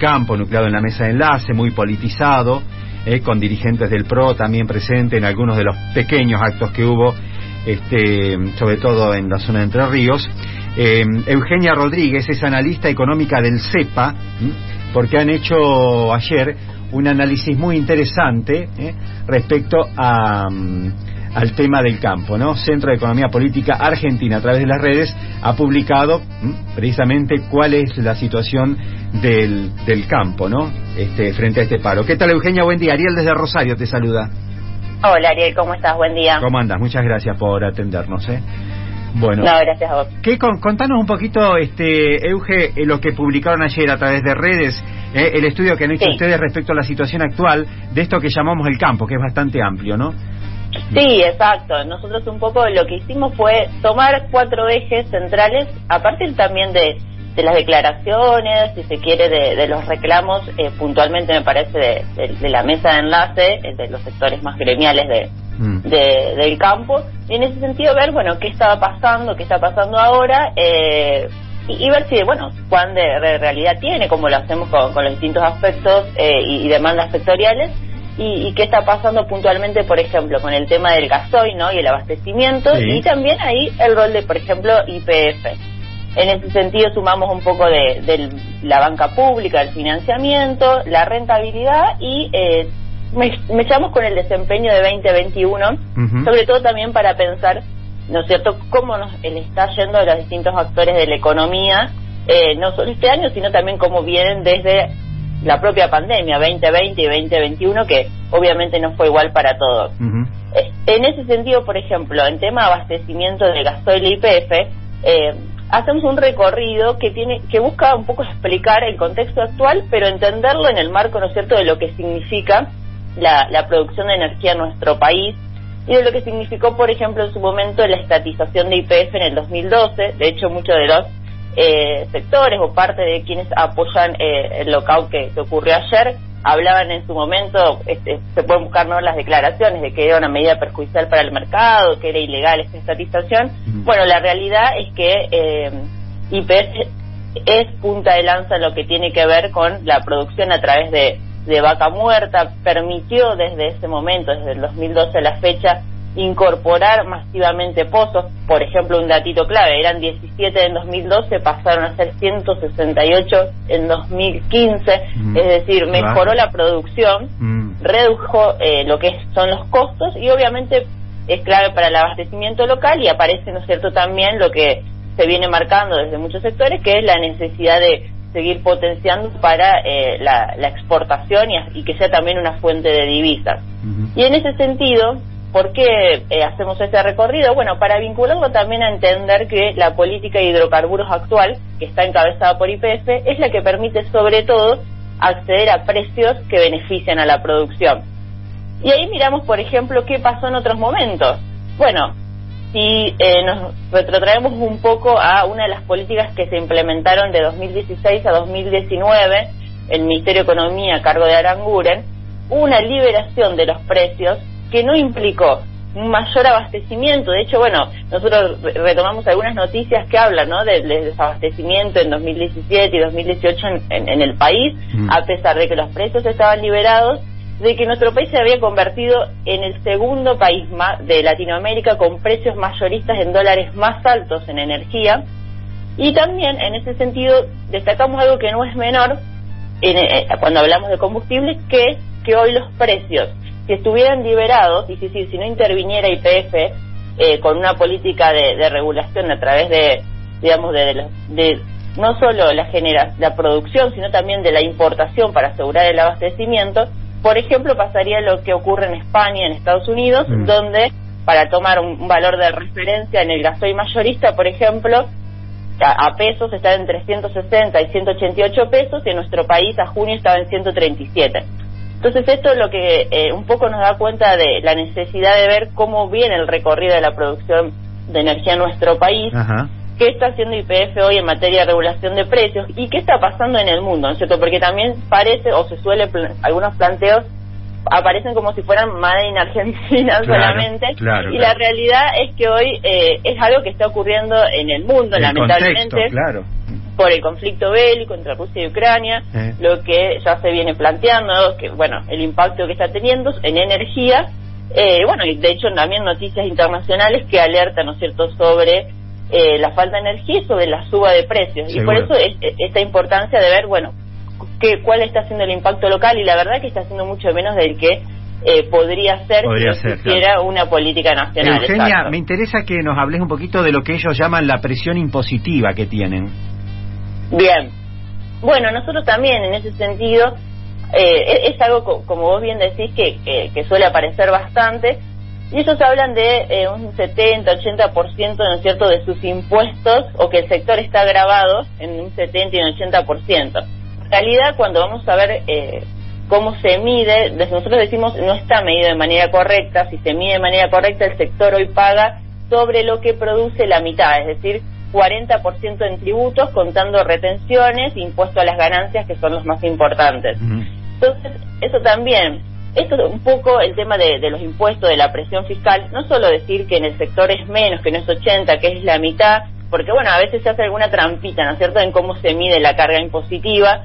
Campo, nucleado en la mesa de enlace, muy politizado, eh, con dirigentes del PRO también presentes en algunos de los pequeños actos que hubo, este, sobre todo en la zona de Entre Ríos. Eh, Eugenia Rodríguez es analista económica del CEPA, porque han hecho ayer un análisis muy interesante eh, respecto a, mm, al tema del campo, ¿no? Centro de Economía Política Argentina, a través de las redes, ha publicado mm, precisamente cuál es la situación del, del campo, ¿no? Este, frente a este paro. ¿Qué tal, Eugenia? Buen día. Ariel desde Rosario te saluda. Hola, Ariel, ¿cómo estás? Buen día. ¿Cómo andas? Muchas gracias por atendernos, ¿eh? Bueno, no, gracias a vos. ¿Qué, contanos un poquito, este, Euge, eh, lo que publicaron ayer a través de redes, eh, el estudio que han hecho ustedes respecto a la situación actual de esto que llamamos el campo, que es bastante amplio, ¿no? Sí, exacto. Nosotros un poco lo que hicimos fue tomar cuatro ejes centrales, a partir también de, de las declaraciones, si se quiere, de, los reclamos, eh, puntualmente me parece de, la mesa de enlace, de los sectores más gremiales de, mm. del campo, y en ese sentido ver, bueno, qué estaba pasando, qué está pasando ahora, eh, y, ver si, bueno, cuán de, realidad tiene, como lo hacemos con, los distintos aspectos eh, y, demandas sectoriales, y, qué está pasando puntualmente, por ejemplo, con el tema del gasoil ¿no? y el abastecimiento, y también ahí el rol de, por ejemplo, IPF. En ese sentido sumamos un poco de, la banca pública, el financiamiento, la rentabilidad y eh, me, echamos con el desempeño de 2021, sobre todo también para pensar, ¿no es cierto?, cómo nos le está yendo a los distintos actores de la economía, eh, no solo este año, sino también cómo vienen desde la propia pandemia 2020 y 2021, que obviamente no fue igual para todos. Eh, en ese sentido, por ejemplo, en tema de abastecimiento de gasoil y IPF, eh, hacemos un recorrido que tiene que busca un poco explicar el contexto actual, pero entenderlo en el marco, ¿no es cierto?, de lo que significa la, la producción de energía en nuestro país y de lo que significó, por ejemplo, en su momento la estatización de IPF en el 2012. De hecho, muchos de los eh, sectores o parte de quienes apoyan eh, el lockout que, ocurrió ayer hablaban en su momento, este, se pueden buscar ¿no? las declaraciones de que era una medida perjudicial para el mercado, que era ilegal esta estatización. Bueno, la realidad es que eh, IPF es punta de lanza en lo que tiene que ver con la producción a través de, de vaca muerta, permitió desde ese momento, desde el 2012 a la fecha, incorporar masivamente pozos. Por ejemplo, un datito clave, eran 17 en 2012, pasaron a ser 168 en 2015, mm, es decir, mejoró la producción, mm. redujo eh, lo que son los costos y obviamente es clave para el abastecimiento local y aparece, ¿no es cierto?, también lo que se viene marcando desde muchos sectores, que es la necesidad de seguir potenciando para eh, la, exportación y, que sea también una fuente de divisas. Y en ese sentido, ¿Por qué eh, hacemos ese recorrido? Bueno, para vincularlo también a entender que la política de hidrocarburos actual, que está encabezada por IPF, es la que permite sobre todo acceder a precios que benefician a la producción. Y ahí miramos, por ejemplo, qué pasó en otros momentos. Bueno, si eh, nos retrotraemos un poco a una de las políticas que se implementaron de 2016 a 2019, el Ministerio de Economía a cargo de Aranguren, una liberación de los precios que no implicó un mayor abastecimiento. De hecho, bueno, nosotros retomamos algunas noticias que hablan ¿no? del desabastecimiento en 2017 y 2018 en, en, el país, mm. a pesar de que los precios estaban liberados, de que nuestro país se había convertido en el segundo país de Latinoamérica con precios mayoristas en dólares más altos en energía. Y también, en ese sentido, destacamos algo que no es menor eh, cuando hablamos de combustibles, que que hoy los precios si estuvieran liberados, y si, si, si no interviniera IPF eh, con una política de, regulación a través de, digamos, de, de, no solo la, genera, la producción, sino también de la importación para asegurar el abastecimiento, por ejemplo, pasaría lo que ocurre en España, en Estados Unidos, mm. donde para tomar un, valor de referencia en el gasoil mayorista, por ejemplo, a, a, pesos está en 360 y 188 pesos y en nuestro país a junio estaba en 137. Entonces esto es lo que eh, un poco nos da cuenta de la necesidad de ver cómo viene el recorrido de la producción de energía en nuestro país, qué está haciendo IPF hoy en materia de regulación de precios y qué está pasando en el mundo, ¿no es cierto? Porque también parece o se suele, algunos planteos aparecen como si fueran Made in Argentina solamente y la realidad es que hoy eh, es algo que está ocurriendo en el mundo, lamentablemente. claro por el conflicto bélico entre Rusia y Ucrania, Eh. lo que ya se viene planteando, que bueno, el impacto que está teniendo en energía, eh, bueno, y de hecho también noticias internacionales que alertan, ¿no es cierto?, sobre eh, la falta de energía y sobre la suba de precios. Y por eso es- es- esta importancia de ver, bueno, que, cuál está siendo el impacto local y la verdad que está siendo mucho menos del que eh, podría ser Podría si ser, existiera una política nacional. Eugenia, exacto. me interesa que nos hables un poquito de lo que ellos llaman la presión impositiva que tienen. Bien. Bueno, nosotros también en ese sentido, eh, es, es algo, co- como vos bien decís, que, suele aparecer bastante. Y ellos hablan de eh, un 70, 80%, ¿no es cierto?, de sus impuestos, o que el sector está grabado en un 70 y un 80%. En realidad, cuando vamos a ver eh, cómo se mide, nosotros decimos no está medido de manera correcta. Si se mide de manera correcta, el sector hoy paga sobre lo que produce la mitad, es decir, 40% en tributos, contando retenciones, impuesto a las ganancias, que son los más importantes. Entonces, eso también, esto es un poco el tema de, de los impuestos, de la presión fiscal, no solo decir que en el sector es menos, que no es 80, que es la mitad, porque bueno, a veces se hace alguna trampita, ¿no es cierto?, en cómo se mide la carga impositiva.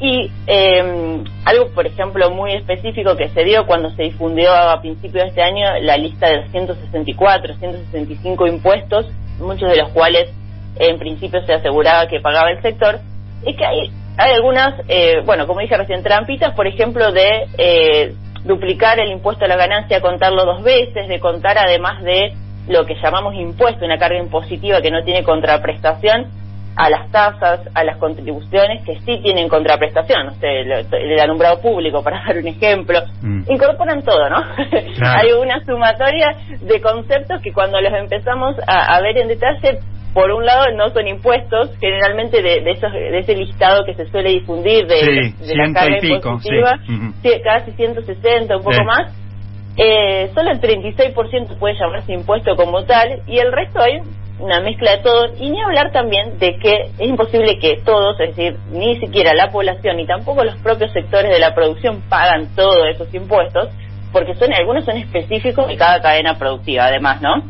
Y eh, algo, por ejemplo, muy específico que se dio cuando se difundió a principios de este año la lista de los 164, 165 impuestos, muchos de los cuales en principio se aseguraba que pagaba el sector, es que hay, hay algunas, eh, bueno, como dije recién, trampitas, por ejemplo, de eh, duplicar el impuesto a la ganancia, contarlo dos veces, de contar además de lo que llamamos impuesto, una carga impositiva que no tiene contraprestación, a las tasas, a las contribuciones que sí tienen contraprestación, no sé, lo- el alumbrado público, para dar un ejemplo, Mm. incorporan todo, ¿no? Claro. Hay una sumatoria de conceptos que cuando los empezamos a, a ver en detalle, por un lado no son impuestos, generalmente de, de, esos, de ese listado que se suele difundir de, Sí, de la carga impositiva, sí. Ujú. sí, casi 160, un poco Sí. más, eh, solo el 36% puede llamarse impuesto como tal y el resto hay una mezcla de todo y ni hablar también de que es imposible que todos, es decir, ni siquiera la población ni tampoco los propios sectores de la producción pagan todos esos impuestos porque son algunos son específicos de cada cadena productiva además, ¿no?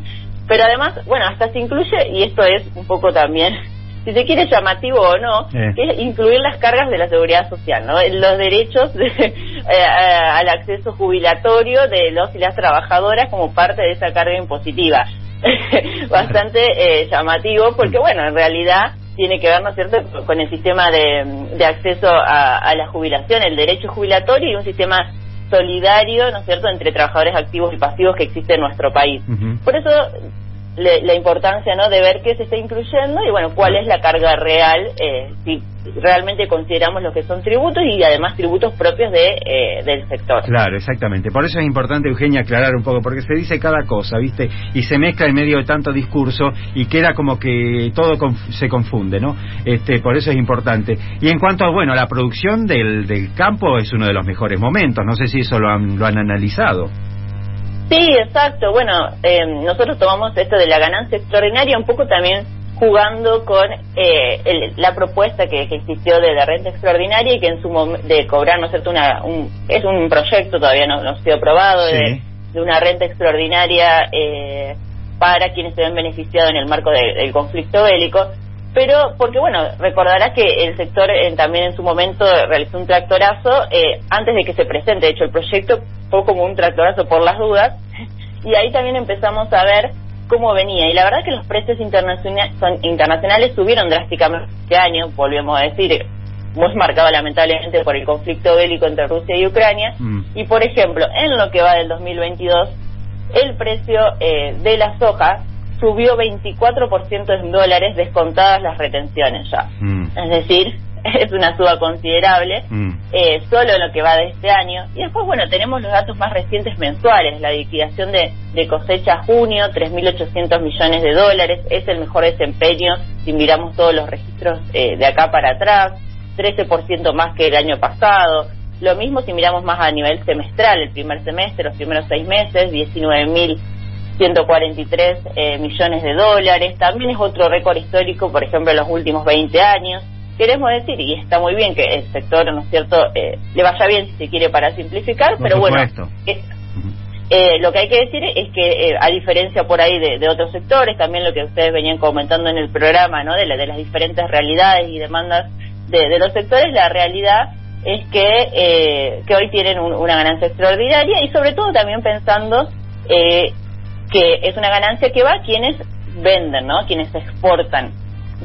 Pero además, bueno, hasta se incluye y esto es un poco también si se quiere llamativo o no, Eh. que es incluir las cargas de la seguridad social, ¿no? Los derechos de- eh, a- al acceso jubilatorio de los y las trabajadoras como parte de esa carga impositiva. Bastante eh, llamativo porque, bueno, en realidad tiene que ver, ¿no es cierto?, con el sistema de, de acceso a, a la jubilación, el derecho jubilatorio y un sistema solidario, ¿no es cierto?, entre trabajadores activos y pasivos que existe en nuestro país. Por eso le- la importancia no de ver qué se está incluyendo y bueno cuál es la carga real eh, si realmente consideramos lo que son tributos y además tributos propios de eh, del sector Claro, exactamente. Por eso es importante, Eugenia, aclarar un poco, porque se dice cada cosa, ¿viste? Y se mezcla en medio de tanto discurso y queda como que todo conf- se confunde, ¿no? Este, por eso es importante. Y en cuanto a, bueno, la producción del, del campo es uno de los mejores momentos. No sé si eso lo han, lo han analizado. sí exacto bueno eh, nosotros tomamos esto de la ganancia extraordinaria un poco también jugando con eh, el- la propuesta que, que existió de la renta extraordinaria y que en su mom- de cobrar no es cierto una un, es un proyecto todavía no, no ha sido aprobado de, Sí. de una renta extraordinaria eh, para quienes se ven beneficiados en el marco de- del conflicto bélico. Pero, porque bueno, recordará que el sector eh, también en su momento realizó un tractorazo eh, antes de que se presente. De hecho, el proyecto fue como un tractorazo por las dudas. Y ahí también empezamos a ver cómo venía. Y la verdad que los precios internaciona- son- internacionales subieron drásticamente este año, volvemos a decir, muy marcado lamentablemente por el conflicto bélico entre Rusia y Ucrania. Mm. Y por ejemplo, en lo que va del 2022, el precio eh, de la soja subió 24% en dólares descontadas las retenciones ya. Mm. Es decir, es una suba considerable, Mm. eh, solo en lo que va de este año. Y después, bueno, tenemos los datos más recientes mensuales. La liquidación de, de cosecha junio, 3.800 millones de dólares, es el mejor desempeño si miramos todos los registros eh, de acá para atrás, 13% más que el año pasado. Lo mismo si miramos más a nivel semestral, el primer semestre, los primeros seis meses, 19.143 eh, millones de dólares. También es otro récord histórico, por ejemplo, en los últimos 20 años. Queremos decir, y está muy bien que el sector, ¿no es cierto?, eh, le vaya bien si se quiere para simplificar, pero bueno. Eh, lo que hay que decir es que, eh, a diferencia por ahí de, otros sectores, también lo que ustedes venían comentando en el programa, ¿no? de, de las diferentes realidades y demandas de, los sectores, la realidad es que, eh, que hoy tienen una ganancia extraordinaria y sobre todo también pensando eh, que es una ganancia que va a quienes venden, ¿no? quienes exportan.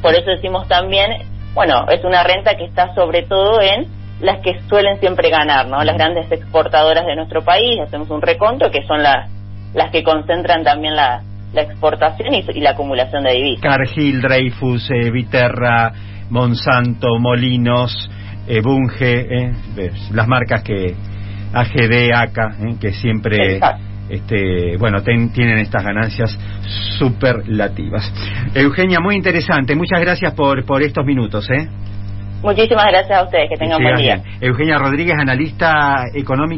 Por eso decimos también, bueno, es una renta que está sobre todo en las que suelen siempre ganar, ¿no? Las grandes exportadoras de nuestro país, hacemos un reconto, que son las, las que concentran también la, la exportación y, la acumulación de divisas. Cargill, Dreyfus, eh, Viterra, Monsanto, Molinos, eh, Bunge, eh, las marcas que AGD, ACA, eh, que siempre este, bueno, tienen estas ganancias superlativas. Eugenia, muy interesante. Muchas gracias por, por estos minutos. ¿eh? Muchísimas gracias a ustedes. Que tengan buen día. Eugenia Rodríguez, analista económica.